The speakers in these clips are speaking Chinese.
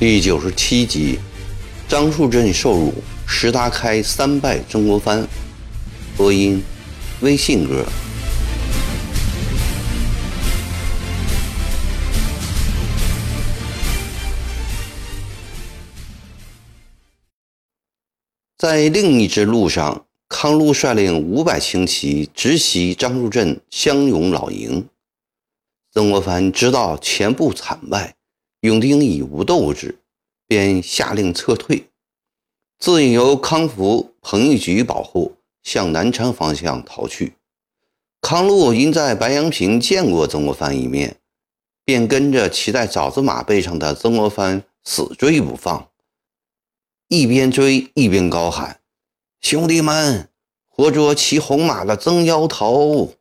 第九十七集，张树镇受辱，石达开三拜曾国藩。播音：微信哥。在另一支路上，康禄率领五百轻骑直袭张树镇乡勇老营。曾国藩知道前部惨败。永丁已无斗志，便下令撤退，自引由康福、彭玉举保护，向南昌方向逃去。康禄因在白阳坪见过曾国藩一面，便跟着骑在枣子马背上的曾国藩死追不放，一边追一边高喊：“兄弟们，活捉骑红马的曾妖头！”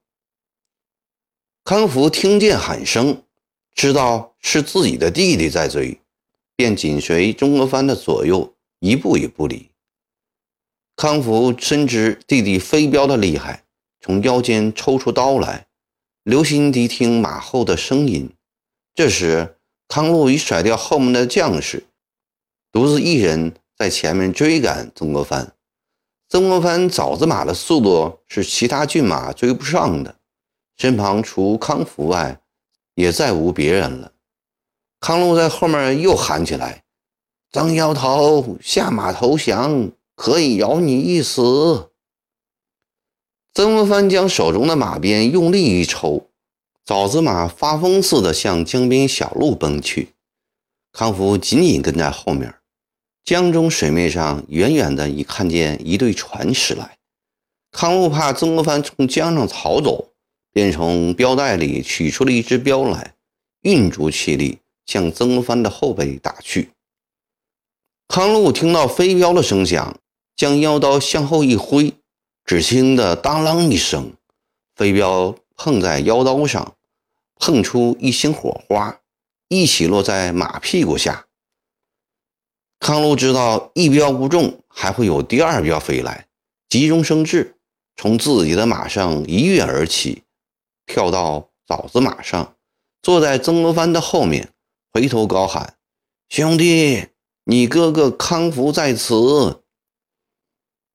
康福听见喊声。知道是自己的弟弟在追，便紧随曾国藩的左右，一步也不离。康福深知弟弟飞镖的厉害，从腰间抽出刀来，留心谛听马后的声音。这时，康禄已甩掉后面的将士，独自一人在前面追赶曾国藩。曾国藩枣子马的速度是其他骏马追不上的，身旁除康福外。也再无别人了。康禄在后面又喊起来：“曾妖头，下马投降，可以饶你一死。”曾国藩将手中的马鞭用力一抽，枣子马发疯似的向江边小路奔去。康福紧紧跟在后面。江中水面上，远远的已看见一对船驶来。康禄怕曾国藩从江上逃走。便从镖袋里取出了一支镖来，运足气力向曾国藩的后背打去。康禄听到飞镖的声响，将腰刀向后一挥，只听得当啷一声，飞镖碰在腰刀上，碰出一星火花，一起落在马屁股下。康禄知道一镖不中，还会有第二镖飞来，急中生智，从自己的马上一跃而起。跳到枣子马上，坐在曾国藩的后面，回头高喊：“兄弟，你哥哥康福在此。”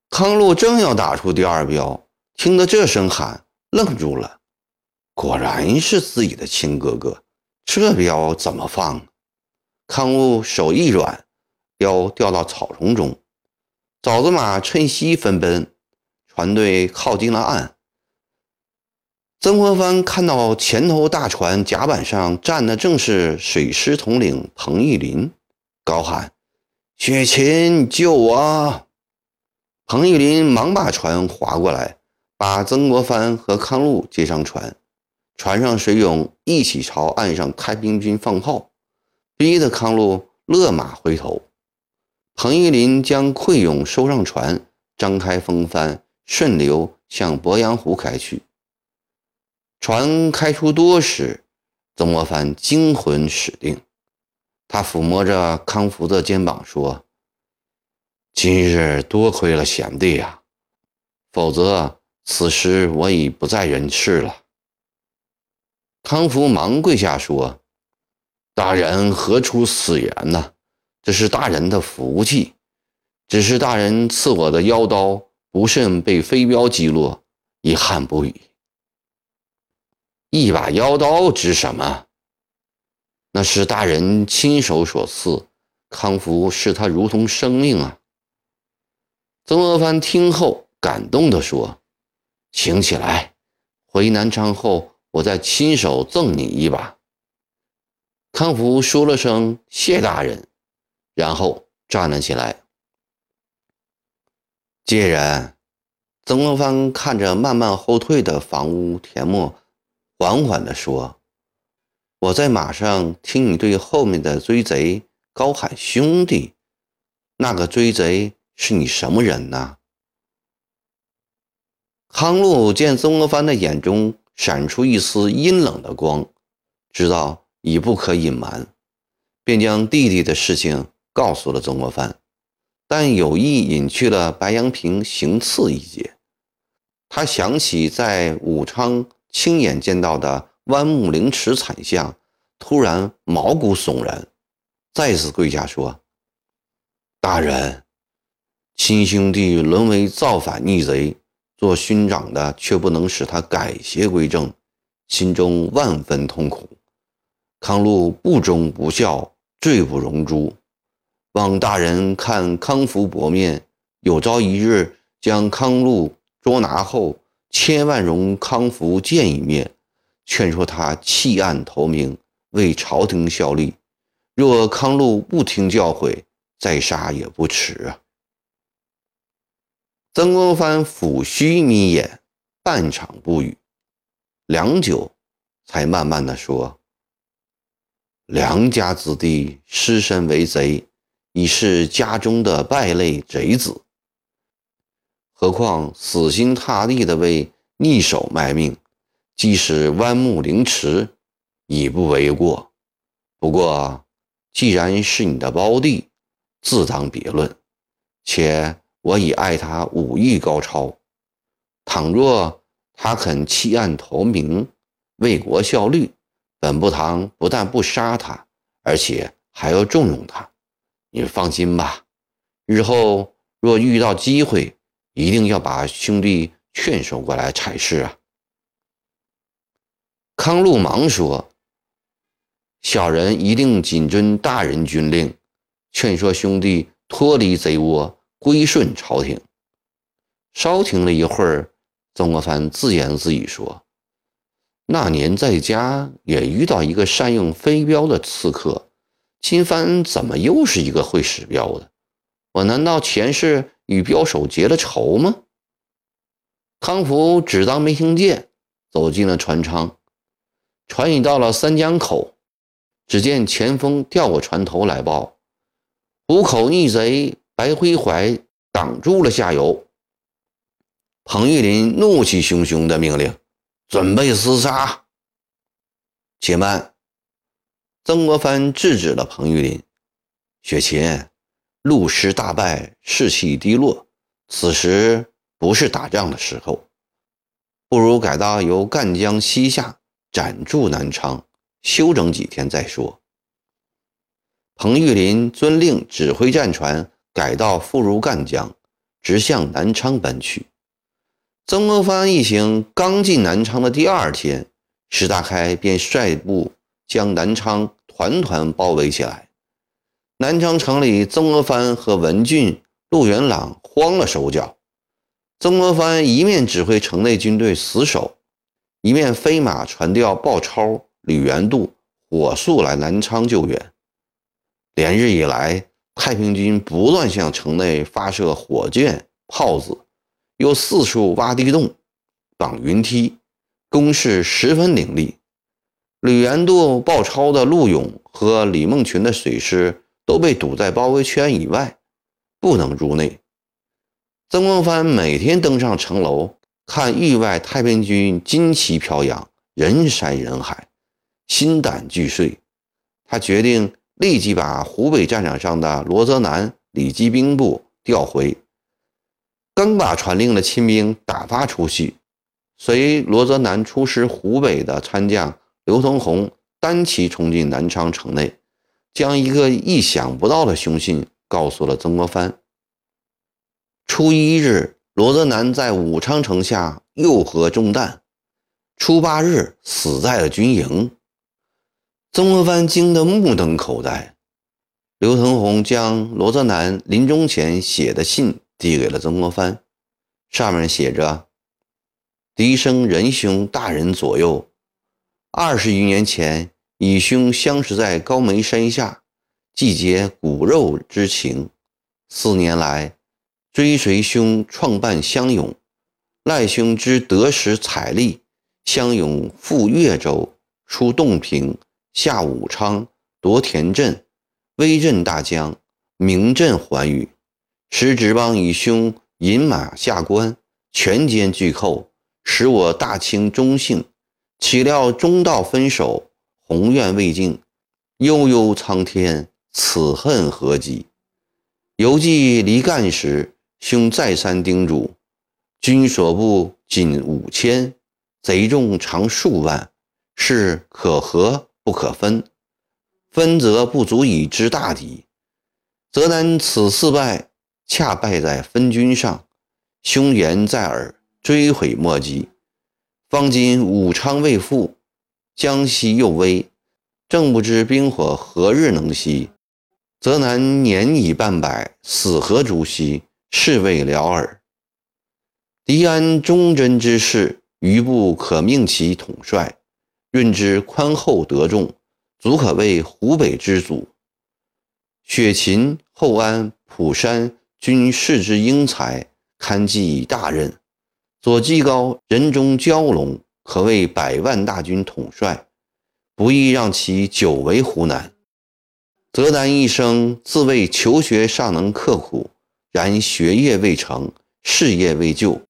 康禄正要打出第二镖，听得这声喊，愣住了。果然是自己的亲哥哥，这镖怎么放？康禄手一软，镖掉到草丛中。枣子马趁机分奔，船队靠近了岸。曾国藩看到前头大船甲板上站的正是水师统领彭玉林，高喊：“雪琴，救我！”彭玉林忙把船划过来，把曾国藩和康禄接上船。船上水勇一起朝岸上开兵军放炮，逼得康禄勒马回头。彭玉麟将溃勇收上船，张开风帆，顺流向鄱阳湖开去。船开出多时，曾国藩惊魂始定，他抚摸着康福的肩膀说：“今日多亏了贤弟呀，否则此时我已不在人世了。”康福忙跪下说：“大人何出此言呢？这是大人的福气，只是大人赐我的腰刀不慎被飞镖击落，遗憾不已。”一把腰刀值什么？那是大人亲手所赐，康福视他如同生命啊！曾国藩听后感动地说：“请起来，回南昌后，我再亲手赠你一把。”康福说了声“谢大人”，然后站了起来。既然曾国藩看着慢慢后退的房屋田陌。缓缓地说：“我在马上听你对后面的追贼高喊‘兄弟’，那个追贼是你什么人呢？”康禄见曾国藩的眼中闪出一丝阴冷的光，知道已不可隐瞒，便将弟弟的事情告诉了曾国藩，但有意隐去了白杨平行刺一节。他想起在武昌亲眼见到的弯木凌迟惨象，突然毛骨悚然，再次跪下说：“大人，亲兄弟沦为造反逆贼，做勋长的却不能使他改邪归正，心中万分痛苦。康禄不忠不孝，罪不容诛。望大人看康福薄面，有朝一日将康禄。”捉拿后，千万容康福见一面，劝说他弃暗投明，为朝廷效力。若康禄不听教诲，再杀也不迟啊！曾国藩抚须眯眼，半晌不语，良久，才慢慢的说：“良家子弟失身为贼，已是家中的败类贼子。”何况死心塌地的为逆手卖命，即使弯木凌迟，已不为过。不过，既然是你的胞弟，自当别论。且我已爱他武艺高超，倘若他肯弃暗投明，为国效力，本部堂不但不杀他，而且还要重用他。你放心吧，日后若遇到机会。一定要把兄弟劝说过来才是啊！康禄忙说：“小人一定谨遵大人军令，劝说兄弟脱离贼窝，归顺朝廷。”稍停了一会儿，曾国藩自言自语说：“那年在家也遇到一个善用飞镖的刺客，今番怎么又是一个会使镖的？我难道前世……”与镖手结了仇吗？康福只当没听见，走进了船舱。船已到了三江口，只见前锋调过船头来报：虎口逆贼白辉怀挡住了下游。彭玉林怒气汹汹的命令：“准备厮杀！”且慢，曾国藩制止了彭玉麟：“雪琴。”陆师大败，士气低落，此时不是打仗的时候，不如改到由赣江西下，暂驻南昌，休整几天再说。彭玉麟遵令指挥战船改道复入赣江，直向南昌奔去。曾国藩一行刚进南昌的第二天，石达开便率部将南昌团团包围起来。南昌城里，曾国藩和文俊、陆元朗慌了手脚。曾国藩一面指挥城内军队死守，一面飞马传调鲍超、吕元度火速来南昌救援。连日以来，太平军不断向城内发射火箭、炮子，又四处挖地洞、绑云梯，攻势十分凌厉。吕元度、鲍超的陆勇和李梦群的水师。都被堵在包围圈以外，不能入内。曾国藩每天登上城楼，看域外太平军旌旗飘扬，人山人海，心胆俱碎。他决定立即把湖北战场上的罗泽南、李继兵部调回。刚把传令的亲兵打发出去，随罗泽南出师湖北的参将刘同宏单骑冲进南昌城内。将一个意想不到的凶信告诉了曾国藩。初一日，罗泽南在武昌城下又合中弹，初八日死在了军营。曾国藩惊得目瞪口呆。刘腾宏将罗泽南临终前写的信递给了曾国藩，上面写着：“笛声仁兄大人左右，二十余年前。”与兄相识在高眉山下，既结骨肉之情。四年来，追随兄创办湘勇，赖兄之得时采力，湘勇赴越州，出洞平，下武昌，夺田镇，威震大江，名震寰宇。时值帮以兄引马下关，全歼巨寇，使我大清中兴。岂料中道分手。宏愿未尽，悠悠苍天，此恨何极？犹记离干时，兄再三叮嘱，军所部仅五千，贼众常数万，是可和不可分。分则不足以知大敌。泽南此次败，恰败在分军上，凶言在耳，追悔莫及。方今武昌未复，江西又危，正不知兵火何日能息。泽南年已半百，死何足惜，是未了耳。狄安忠贞之士，余部可命其统帅，润之宽厚得众，足可谓湖北之祖。雪芹、厚安、蒲山均视之英才，堪继大任。左季高人中蛟龙，可谓百万大军统帅，不宜让其久为湖南。泽南一生自谓求学尚能刻苦，然学业未成，事业未就。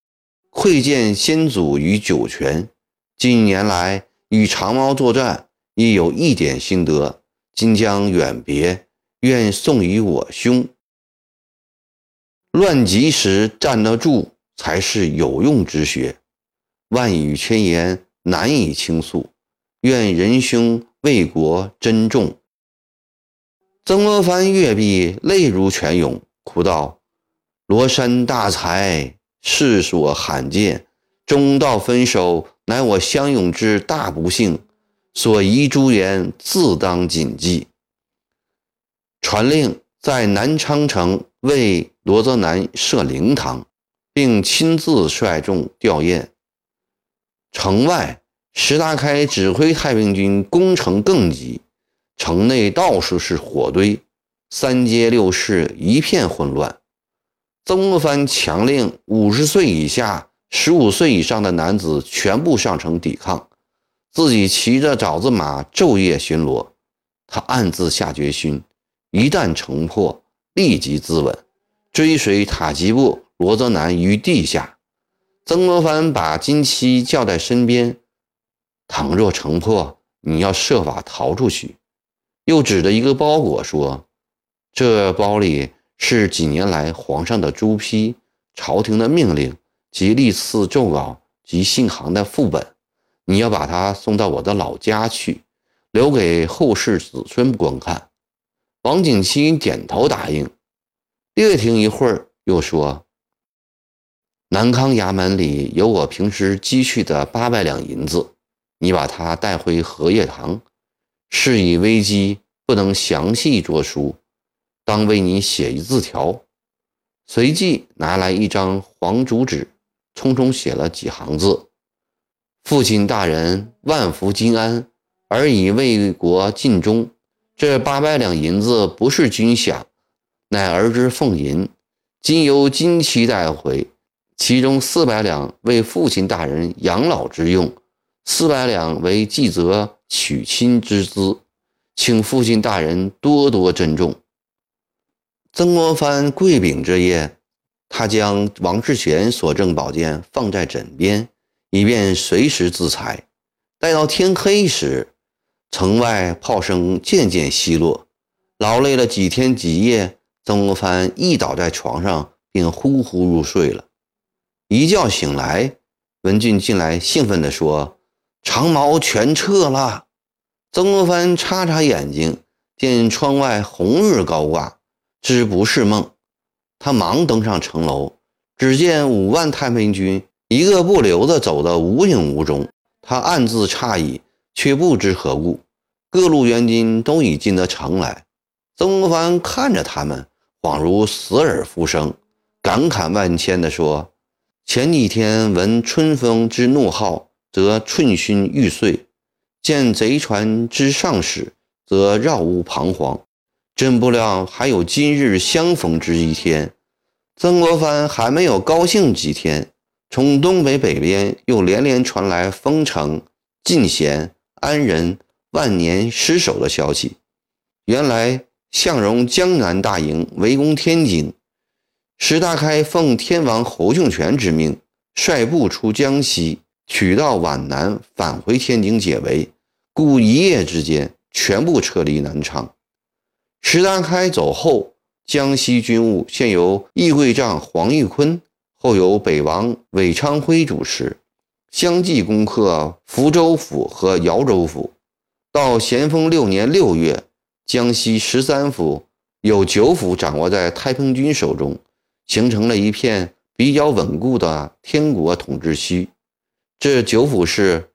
窥见先祖于酒泉，近年来与长毛作战，亦有一点心得。今将远别，愿送与我兄。乱急时站得住，才是有用之学。万语千言难以倾诉，愿仁兄为国珍重。曾国藩阅毕，泪如泉涌，哭道：“罗山大才。”世所罕见，中道分手，乃我相拥之大不幸。所遗诸言，自当谨记。传令在南昌城为罗泽南设灵堂，并亲自率众吊唁。城外，石达开指挥太平军攻城更急，城内到处是火堆，三街六市一片混乱。曾国藩强令五十岁以下、十五岁以上的男子全部上城抵抗，自己骑着爪子马昼夜巡逻。他暗自下决心：一旦城破，立即自刎，追随塔吉布、罗泽南于地下。曾国藩把金七叫在身边：“倘若城破，你要设法逃出去。”又指着一个包裹说：“这包里……”是几年来皇上的朱批、朝廷的命令及历次奏稿及信函的副本，你要把它送到我的老家去，留给后世子孙观看。王景琦点头答应，略停一会儿，又说：“南康衙门里有我平时积蓄的八百两银子，你把它带回荷叶堂。事已危机，不能详细作书。”当为你写一字条，随即拿来一张黄竹纸，匆匆写了几行字：“父亲大人万福金安，而以为国尽忠。这八百两银子不是军饷，乃儿之俸银，今由金期带回，其中四百两为父亲大人养老之用，四百两为继泽娶亲之资，请父亲大人多多珍重。”曾国藩跪禀之夜，他将王世贤所赠宝剑放在枕边，以便随时自裁。待到天黑时，城外炮声渐渐稀落，劳累了几天几夜，曾国藩一倒在床上，便呼呼入睡了。一觉醒来，文俊进来兴奋地说：“长毛全撤了。”曾国藩擦擦眼睛，见窗外红日高挂。知不是梦，他忙登上城楼，只见五万太平军一个不留的走得无影无踪。他暗自诧异，却不知何故。各路援军都已进得城来，曾国藩看着他们，恍如死而复生，感慨万千地说：“前几天闻春风之怒号，则寸心欲碎；见贼船之上使，则绕屋彷徨。”真不料还有今日相逢之一天。曾国藩还没有高兴几天，从东北北边又连连传来丰城、晋咸、安仁、万年失守的消息。原来向荣江南大营围攻天津，石达开奉天王侯庆全之命，率部出江西，取道皖南，返回天津解围，故一夜之间全部撤离南昌。石达开走后，江西军务现由议会长黄玉坤、后由北王韦昌辉主持，相继攻克福州府和饶州府。到咸丰六年六月，江西十三府有九府掌握在太平军手中，形成了一片比较稳固的天国统治区。这九府是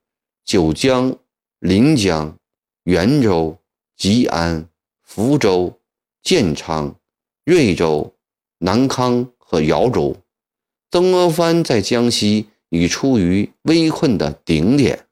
九江、临江、元州、吉安、福州、建昌、瑞州、南康和饶州。曾国藩在江西已处于危困的顶点。